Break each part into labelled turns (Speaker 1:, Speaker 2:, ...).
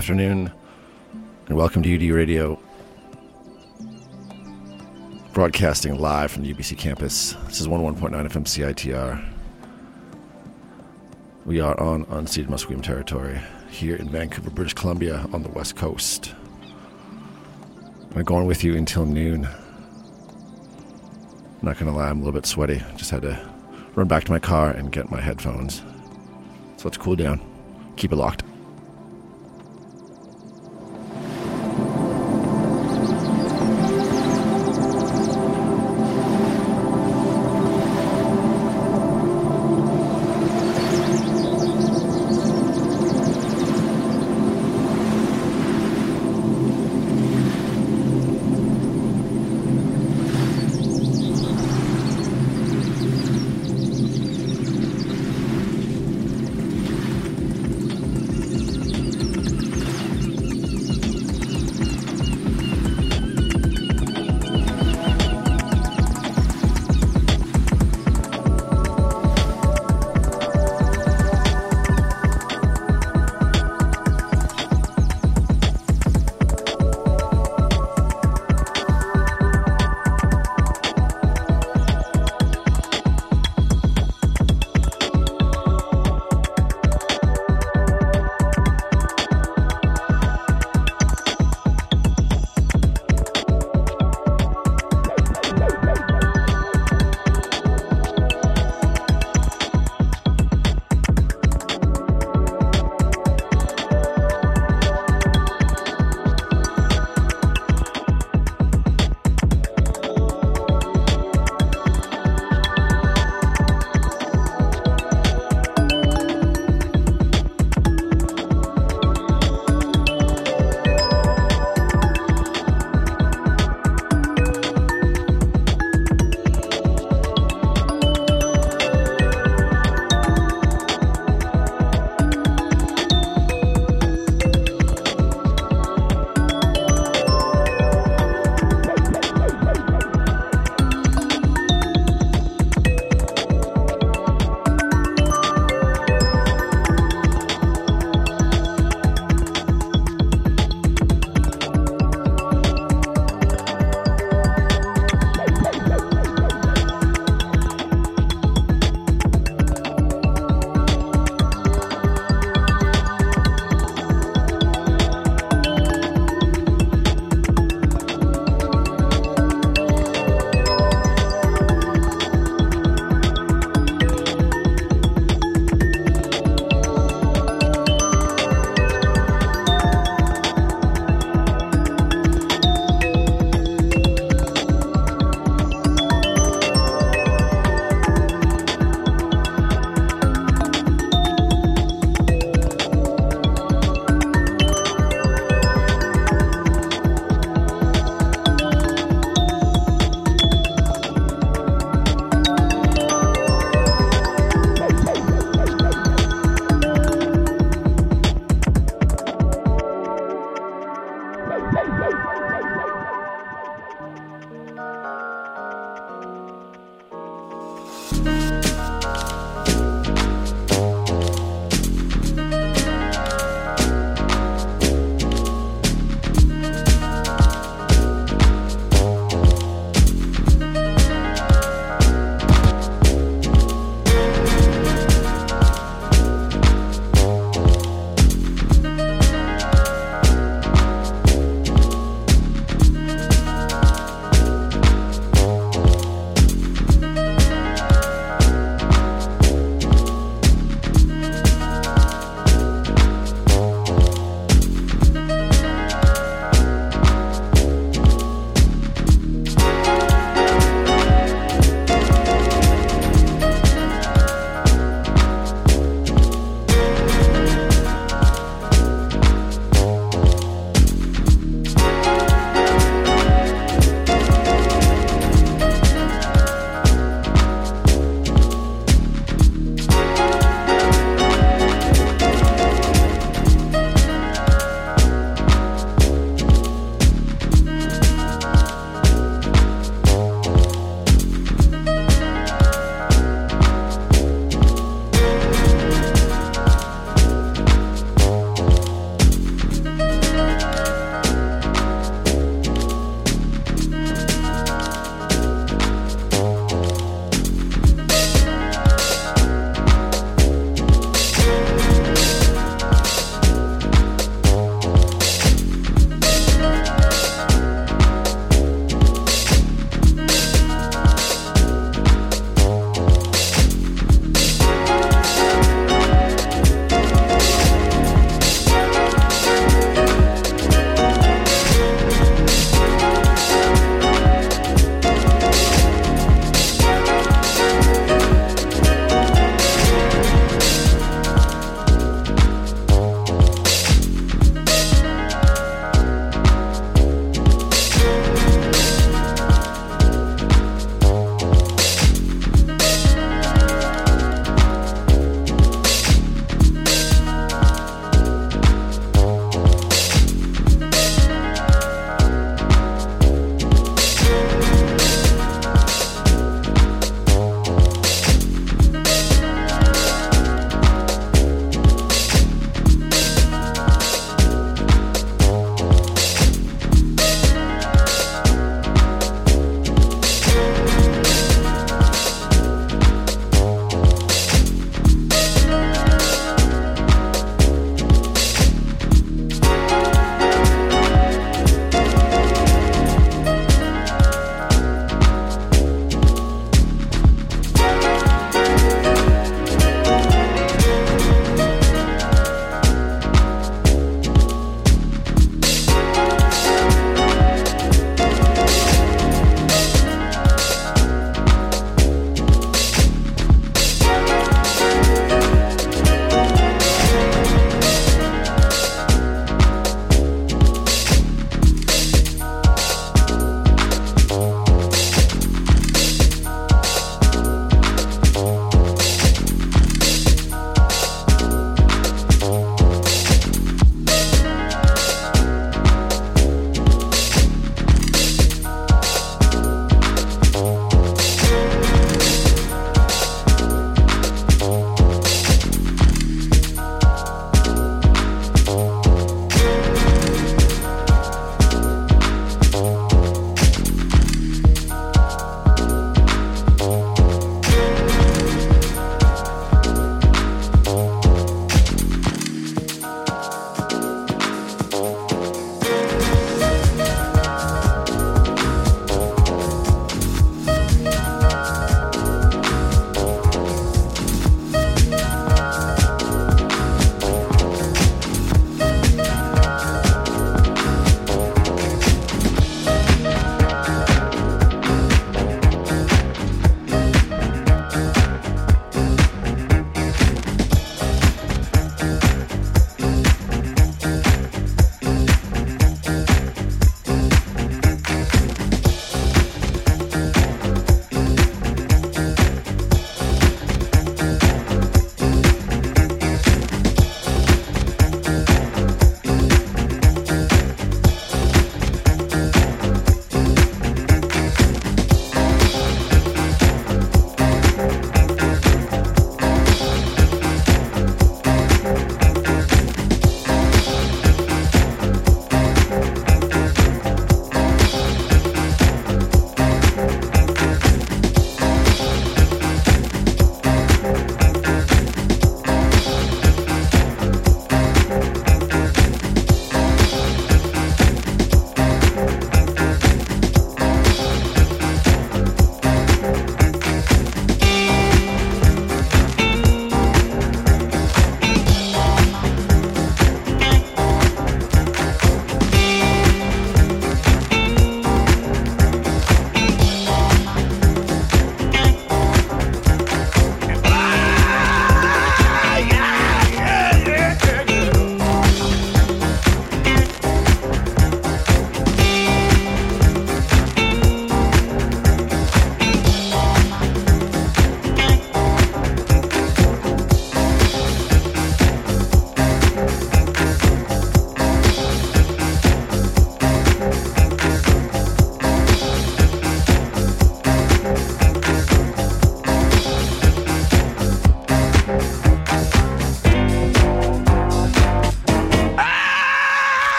Speaker 1: Afternoon, and welcome to UD Radio, broadcasting live from the UBC campus. This is 101.9 FM CITR. We are on unceded Musqueam territory here in Vancouver, British Columbia, on the west coast. I'm going with you until noon. I'm not gonna lie, I'm a little bit sweaty. Just had to run back to my car and get my headphones. So let's cool down. Keep it locked.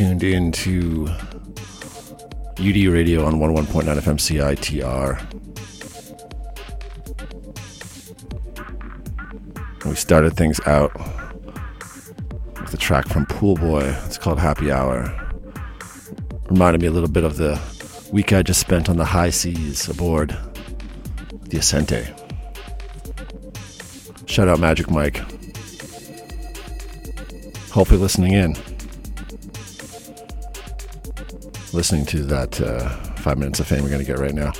Speaker 1: Tuned in to UD Radio on 101.9 FM CITR. We started things out with a track from Pool Boy. It's called Happy Hour. Reminded me a little bit of the week I just spent on the high seas aboard the Ascente. Shout out Magic Mike. Hopefully, listening in. Listening to that uh, five minutes of fame we're going to get right now.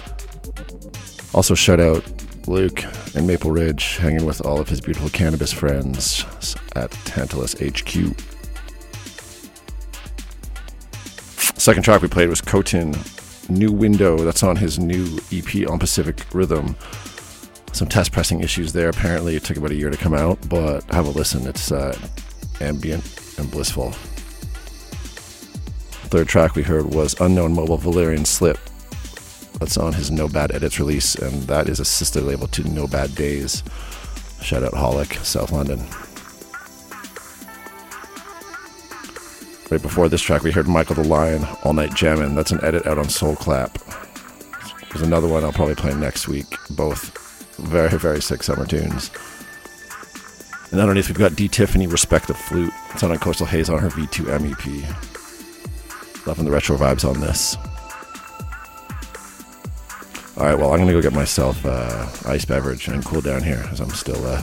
Speaker 1: Also, shout out Luke in Maple Ridge, hanging with all of his beautiful cannabis friends at Tantalus HQ. Second track we played was Khotin New Window. That's on his new EP on Pacific Rhythm. Some test pressing issues there. Apparently, it took about a year to come out, but have a listen. It's uh, ambient and blissful. Third track we heard was Unknown Mobile Valerian Slip. That's on his No Bad Edits release, and that is a sister label to No Bad Days. Shout out Holic, South London. Right before this track, we heard Michael the Lion, All Night Jammin'. That's an edit out on Soul Clap. There's another one I'll probably play next week. Both very, very sick summer tunes. And underneath, we've got D. Tiffany, Respect the Flute. It's on Coastal Haze on her V2 MEP. Loving the retro vibes on this. All right, well, I'm going to go get myself uh, ice beverage and cool down here as I'm still. Uh,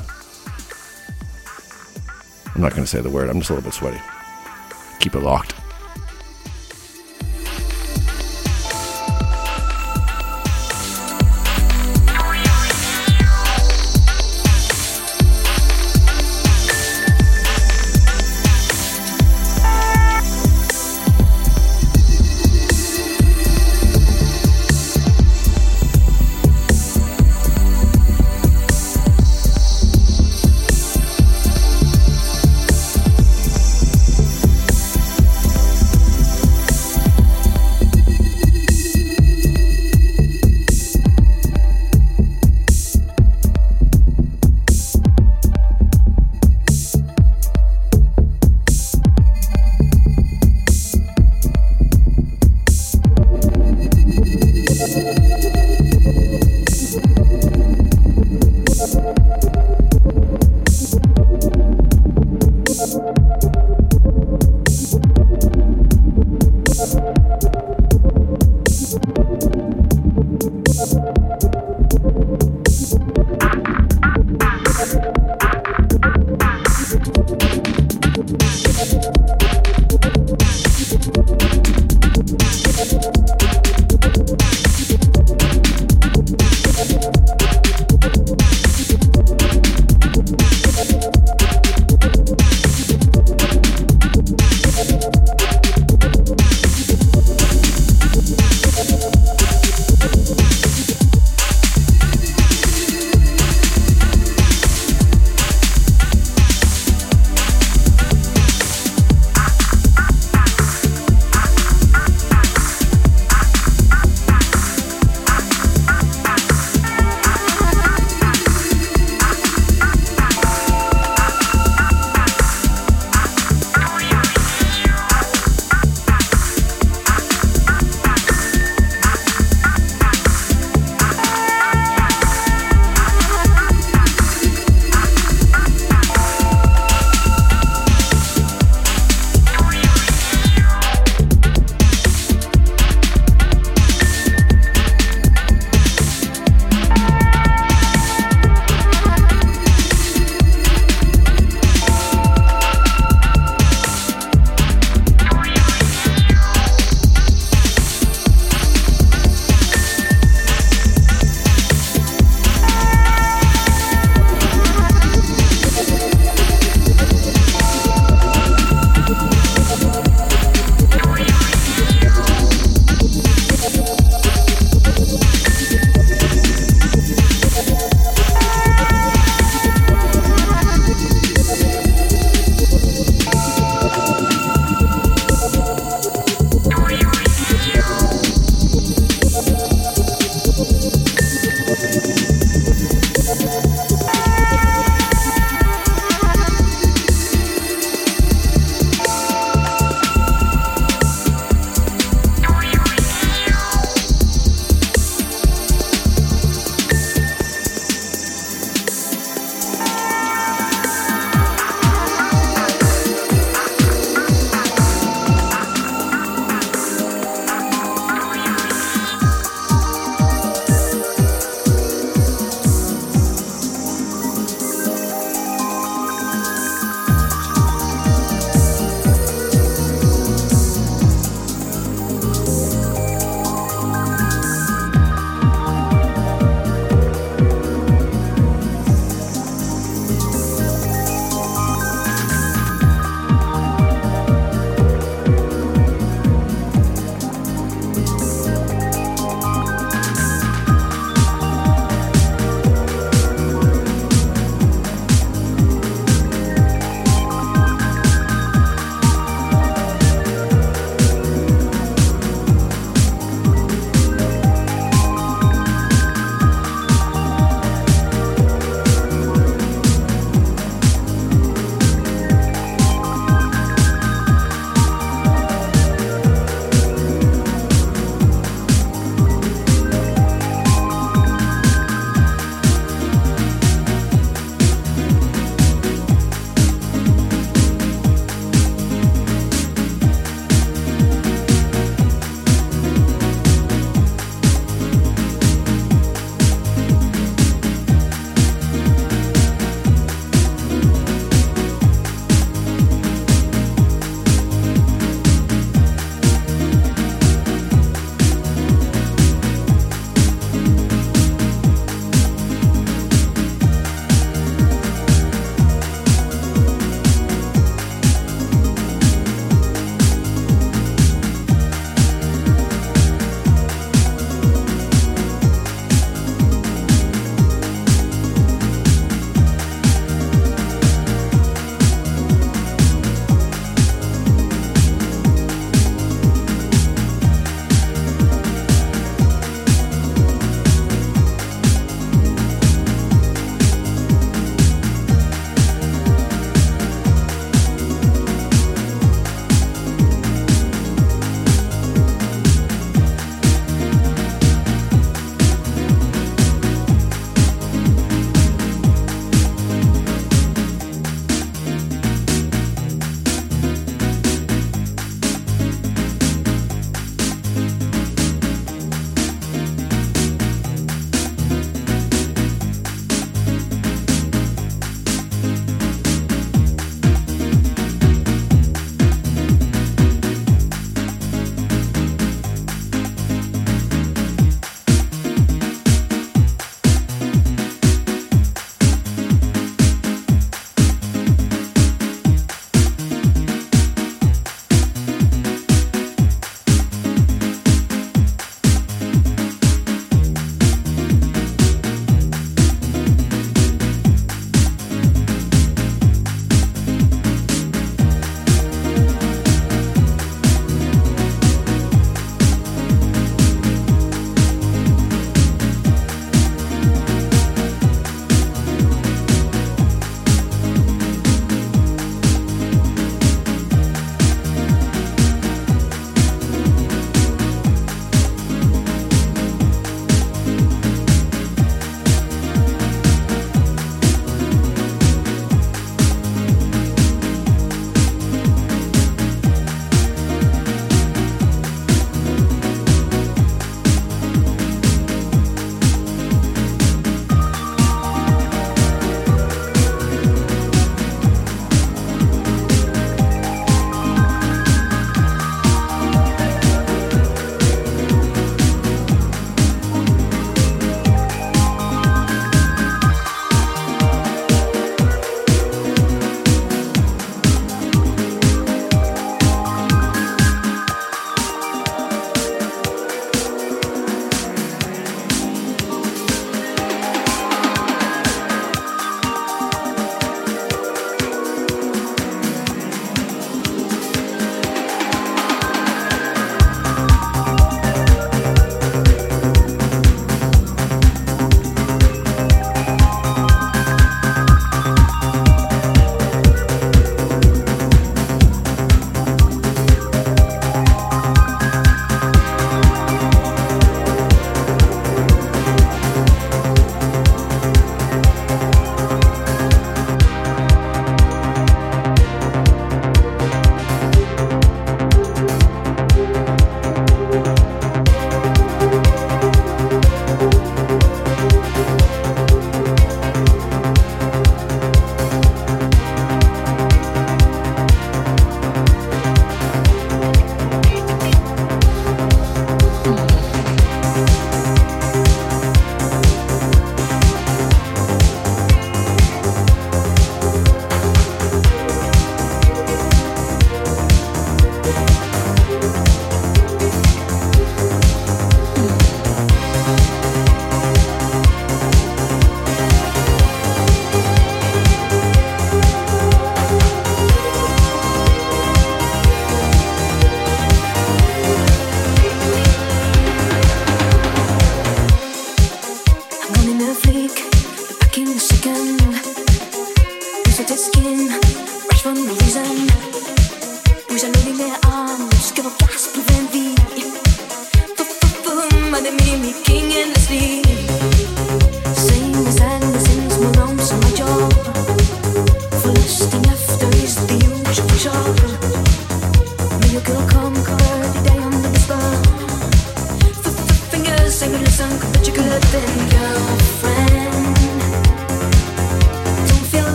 Speaker 1: I'm not going to say the word, I'm just a little bit sweaty. Keep it locked.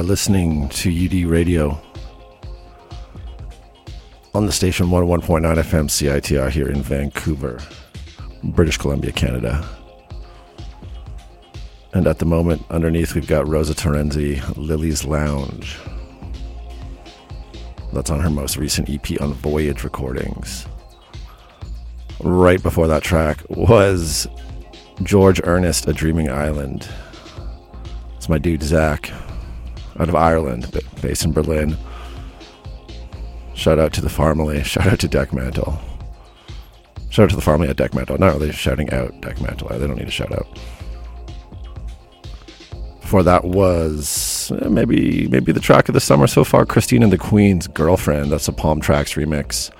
Speaker 1: Are listening to UD Radio on the station 101.9 FM CITR here in Vancouver, British Columbia, Canada. And at the moment, underneath, we've got Rosa Terenzi, Lily's Lounge. That's on her most recent EP on Voyage Recordings. Right before that track was George Ernest, A Dreaming Island. It's my dude Zach out of Ireland, but based in Berlin. Shout out to the family. Shout out to Dekmantel. Shout out to the family at Dekmantel. Not really shouting out Dekmantel. They don't need a shout out. Before that was eh, maybe maybe the track of the summer so far, Christine and the Queens Girlfriend. That's a Palms Trax remix.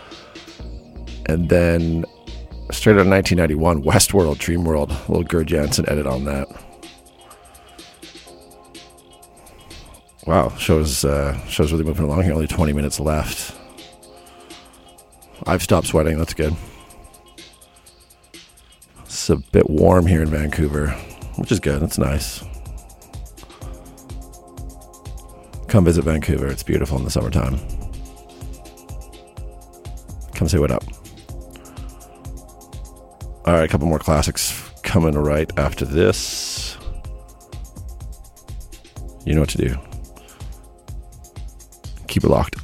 Speaker 1: And then straight out of 1991, Westworld, Dreamworld, little Gerd Janson edit on that. Wow, shows uh, shows really moving along here. Only 20 minutes left. I've stopped sweating. That's good. It's a bit warm here in Vancouver, which is good. It's nice. Come visit Vancouver. It's beautiful in the summertime. Come say what up. All right, a couple more classics coming right after this. You know what to do. Keep it locked.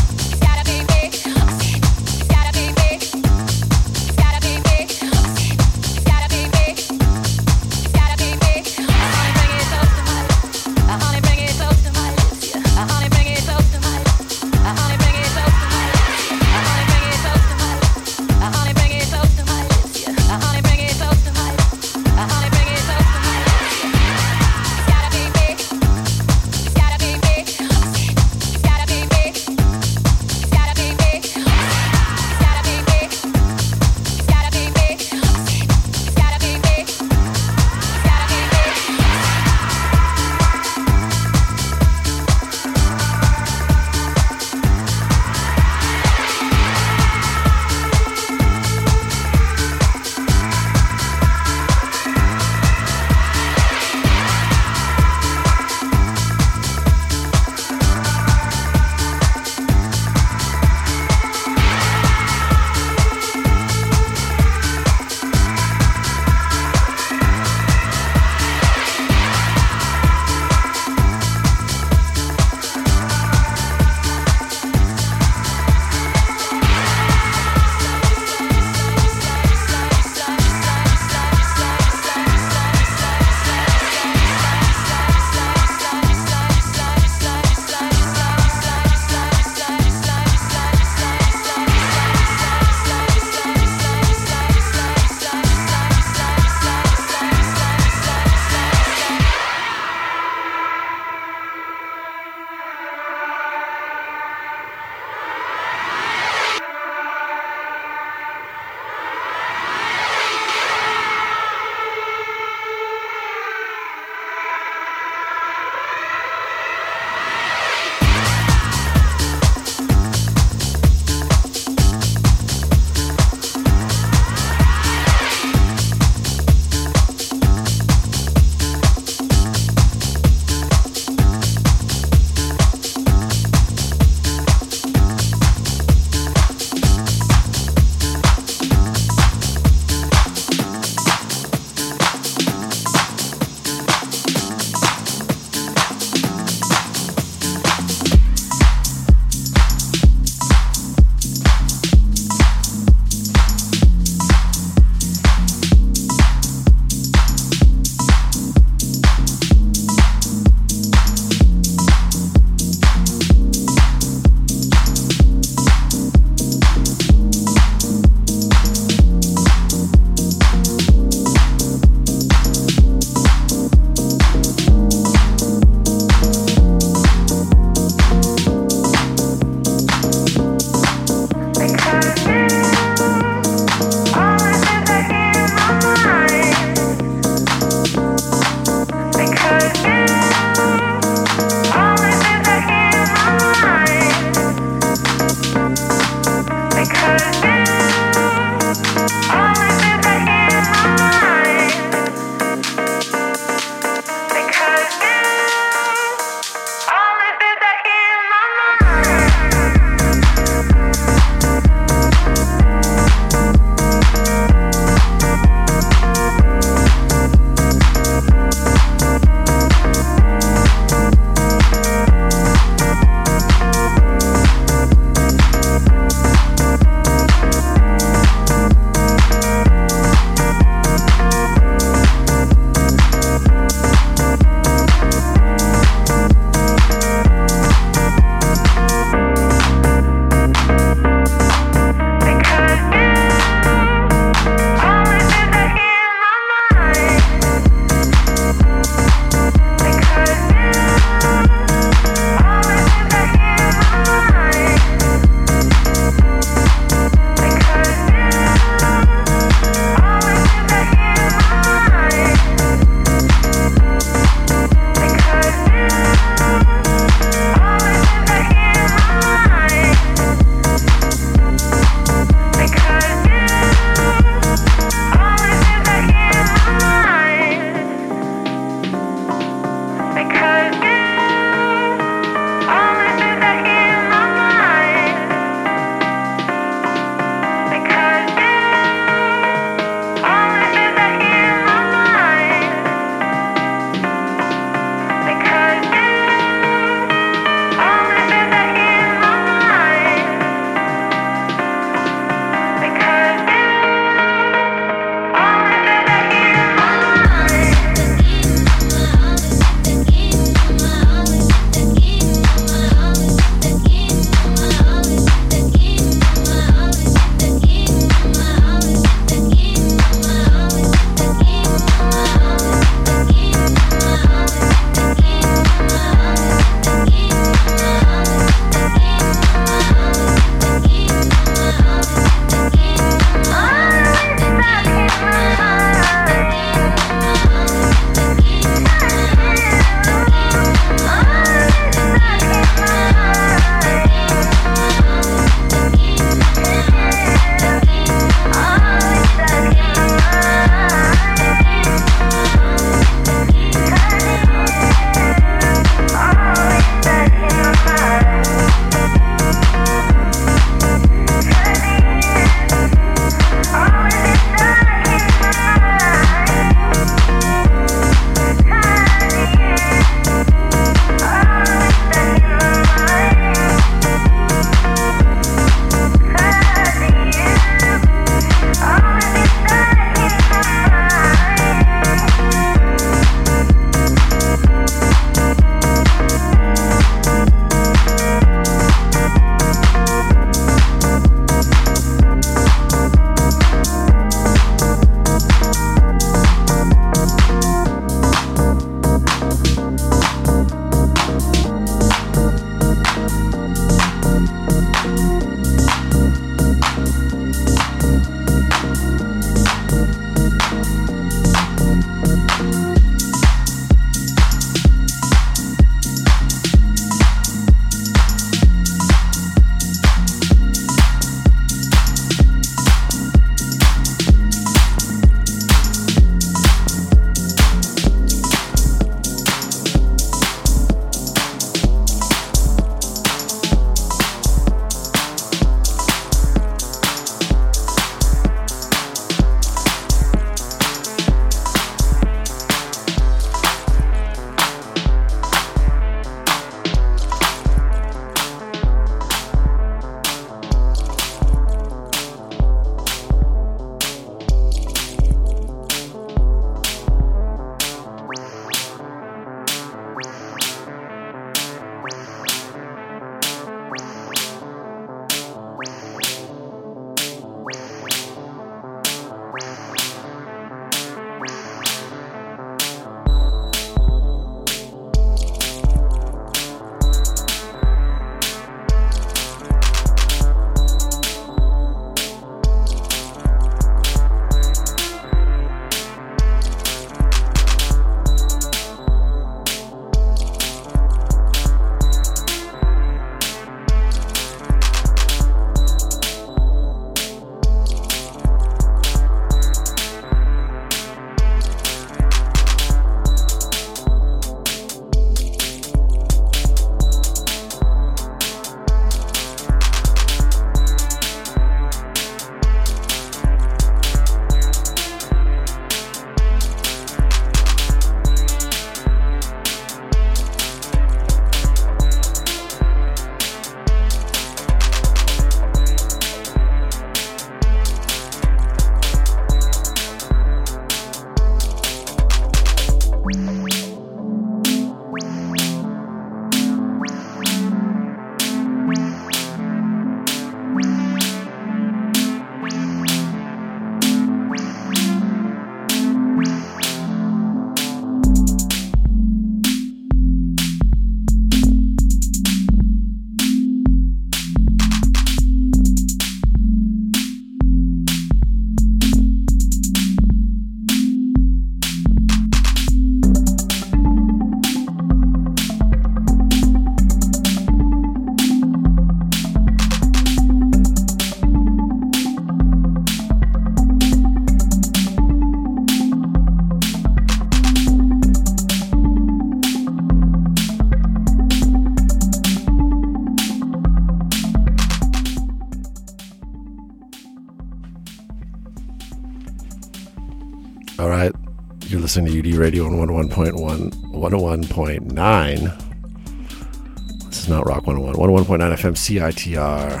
Speaker 1: Listening to UD Radio on 101.1, 101.9. This is not Rock 101, 101.9 FM CITR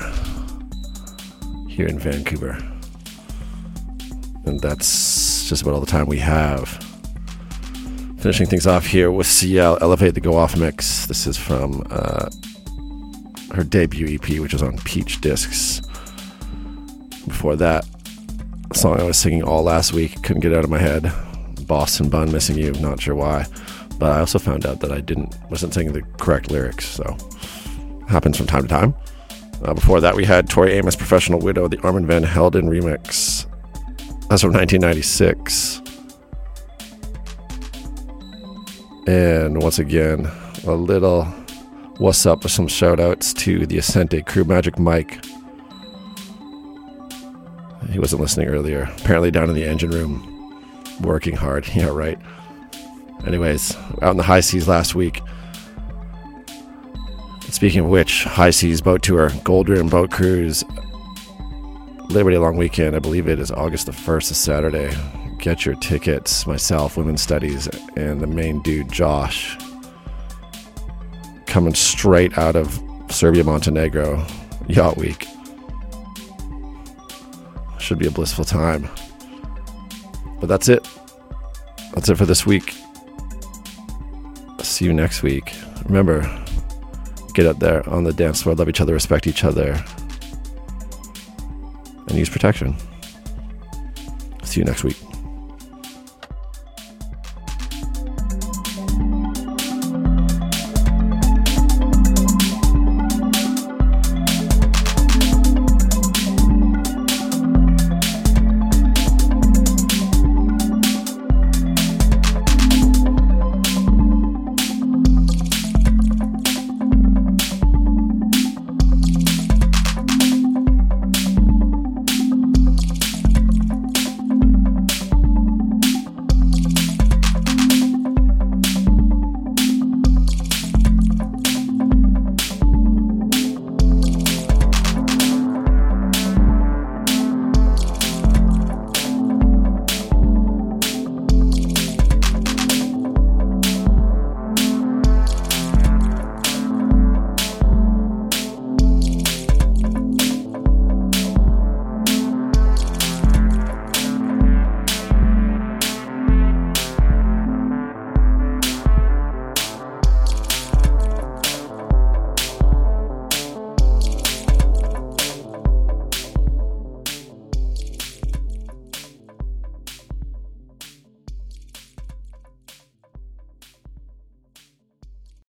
Speaker 1: here in Vancouver. And that's just about all the time we have. Finishing things off here with CL Elevate the Go Off mix. This is from uh, her debut EP, which is on Peach Discs. Before that, song I was singing all last week, couldn't get out of my head. Boston Bun, Missing You, not sure why. But I also found out that I didn't wasn't singing the correct lyrics, so happens from time to time. Uh, before that, we had Tori Amos, Professional Widow, the Armand Van Helden remix. That's from 1996. And once again, a little what's up with some shout outs to the Ascente crew, Magic Mike. He wasn't listening earlier. Apparently, down in the engine room, working hard. Yeah, right. Anyways, out in the high seas last week. Speaking of which, High Seas Boat Tour, Gold Rim Boat Cruise, Liberty Long Weekend. I believe it is August the 1st, a Saturday. Get your tickets. Myself, Women's Studies, and the main dude, Josh, coming straight out of Serbia, Montenegro, Yacht Week. Should be a blissful time. But that's it. That's it for this week. See you next week. Remember, get out there on the dance floor, love each other, respect each other, and use protection. See you next week.